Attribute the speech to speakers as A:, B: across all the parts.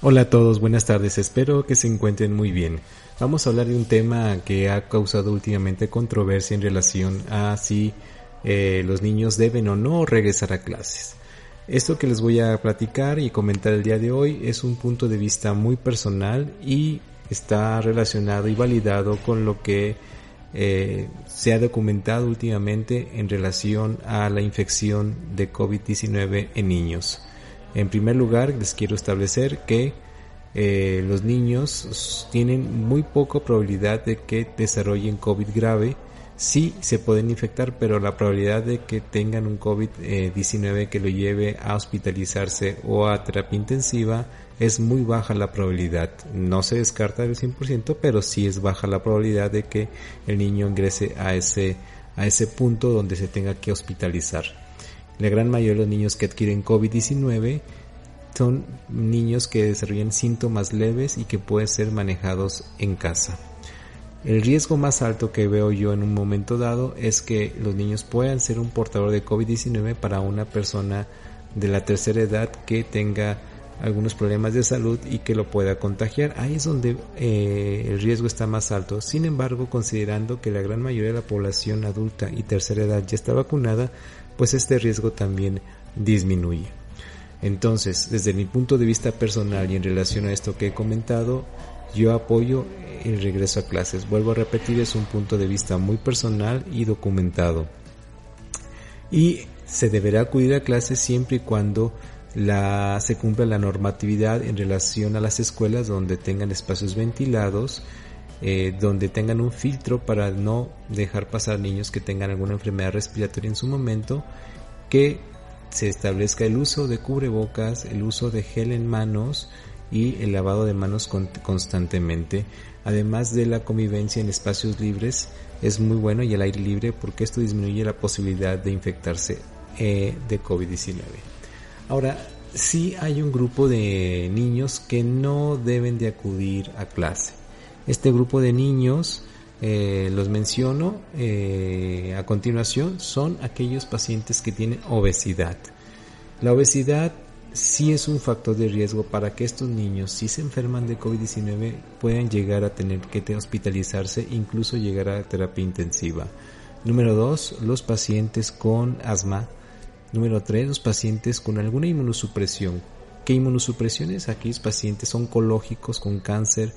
A: Hola a todos, buenas tardes, espero que se encuentren muy bien. Vamos a hablar de un tema que ha causado últimamente controversia en relación a si eh, los niños deben o no regresar a clases. Esto que les voy a platicar y comentar el día de hoy es un punto de vista muy personal y está relacionado y validado con lo que eh, se ha documentado últimamente en relación a la infección de COVID-19 en niños. En primer lugar, les quiero establecer que eh, los niños tienen muy poca probabilidad de que desarrollen COVID grave. Sí se pueden infectar, pero la probabilidad de que tengan un COVID-19 que lo lleve a hospitalizarse o a terapia intensiva es muy baja la probabilidad. No se descarta del 100%, pero sí es baja la probabilidad de que el niño ingrese a ese, a ese punto donde se tenga que hospitalizar. La gran mayoría de los niños que adquieren COVID-19 son niños que desarrollan síntomas leves y que pueden ser manejados en casa. El riesgo más alto que veo yo en un momento dado es que los niños puedan ser un portador de COVID-19 para una persona de la tercera edad que tenga algunos problemas de salud y que lo pueda contagiar. Ahí es donde eh, el riesgo está más alto. Sin embargo, considerando que la gran mayoría de la población adulta y tercera edad ya está vacunada, pues este riesgo también disminuye. Entonces, desde mi punto de vista personal y en relación a esto que he comentado, yo apoyo el regreso a clases. Vuelvo a repetir, es un punto de vista muy personal y documentado. Y se deberá acudir a clases siempre y cuando la, se cumpla la normatividad en relación a las escuelas donde tengan espacios ventilados, eh, donde tengan un filtro para no dejar pasar niños que tengan alguna enfermedad respiratoria en su momento, que se establezca el uso de cubrebocas, el uso de gel en manos y el lavado de manos constantemente, además de la convivencia en espacios libres, es muy bueno y el aire libre porque esto disminuye la posibilidad de infectarse eh, de COVID-19. Ahora, sí hay un grupo de niños que no deben de acudir a clase. Este grupo de niños, eh, los menciono eh, a continuación, son aquellos pacientes que tienen obesidad. La obesidad sí es un factor de riesgo para que estos niños, si se enferman de COVID-19, puedan llegar a tener que hospitalizarse, incluso llegar a terapia intensiva. Número dos, los pacientes con asma. Número tres, los pacientes con alguna inmunosupresión. ¿Qué inmunosupresiones? Aquellos pacientes oncológicos con cáncer,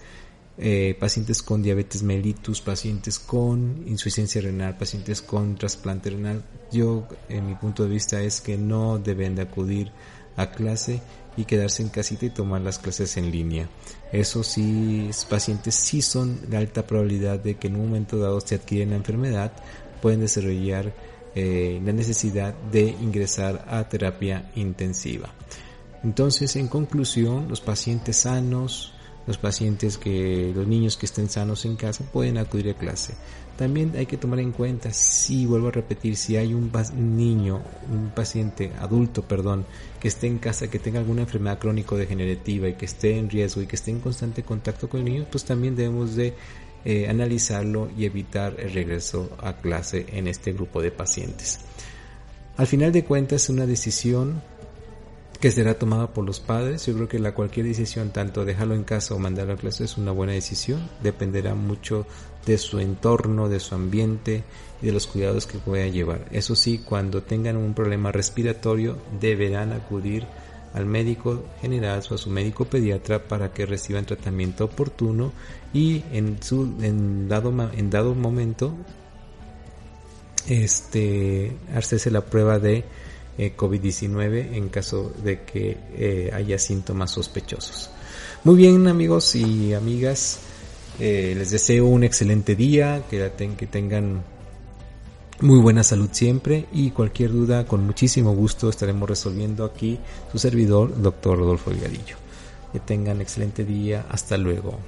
A: eh, pacientes con diabetes mellitus, pacientes con insuficiencia renal, pacientes con trasplante renal. Yo, en mi punto de vista, es que no deben de acudir a clase y quedarse en casita y tomar las clases en línea. Eso sí, pacientes sí son de alta probabilidad de que en un momento dado se adquieren la enfermedad, pueden desarrollar eh, la necesidad de ingresar a terapia intensiva. Entonces, en conclusión, los pacientes sanos, los pacientes que, los niños que estén sanos en casa pueden acudir a clase. También hay que tomar en cuenta, si vuelvo a repetir, si hay un, niño, un paciente adulto, perdón, que esté en casa, que tenga alguna enfermedad crónico degenerativa y que esté en riesgo y que esté en constante contacto con el niño, pues también debemos de eh, analizarlo y evitar el regreso a clase en este grupo de pacientes. Al final de cuentas, una decisión que será tomada por los padres. Yo creo que la cualquier decisión, tanto dejarlo en casa o mandarlo a clase, es una buena decisión. Dependerá mucho de su entorno, de su ambiente y de los cuidados que pueda llevar. Eso sí, cuando tengan un problema respiratorio, deberán acudir al médico general o a su médico pediatra para que reciban tratamiento oportuno y en su en dado en dado momento este hacerse la prueba de eh, COVID-19 en caso de que eh, haya síntomas sospechosos. Muy bien amigos y amigas, eh, les deseo un excelente día, que, que tengan muy buena salud siempre y cualquier duda con muchísimo gusto estaremos resolviendo aquí su servidor, doctor Rodolfo Delgadillo. Que tengan excelente día, hasta luego.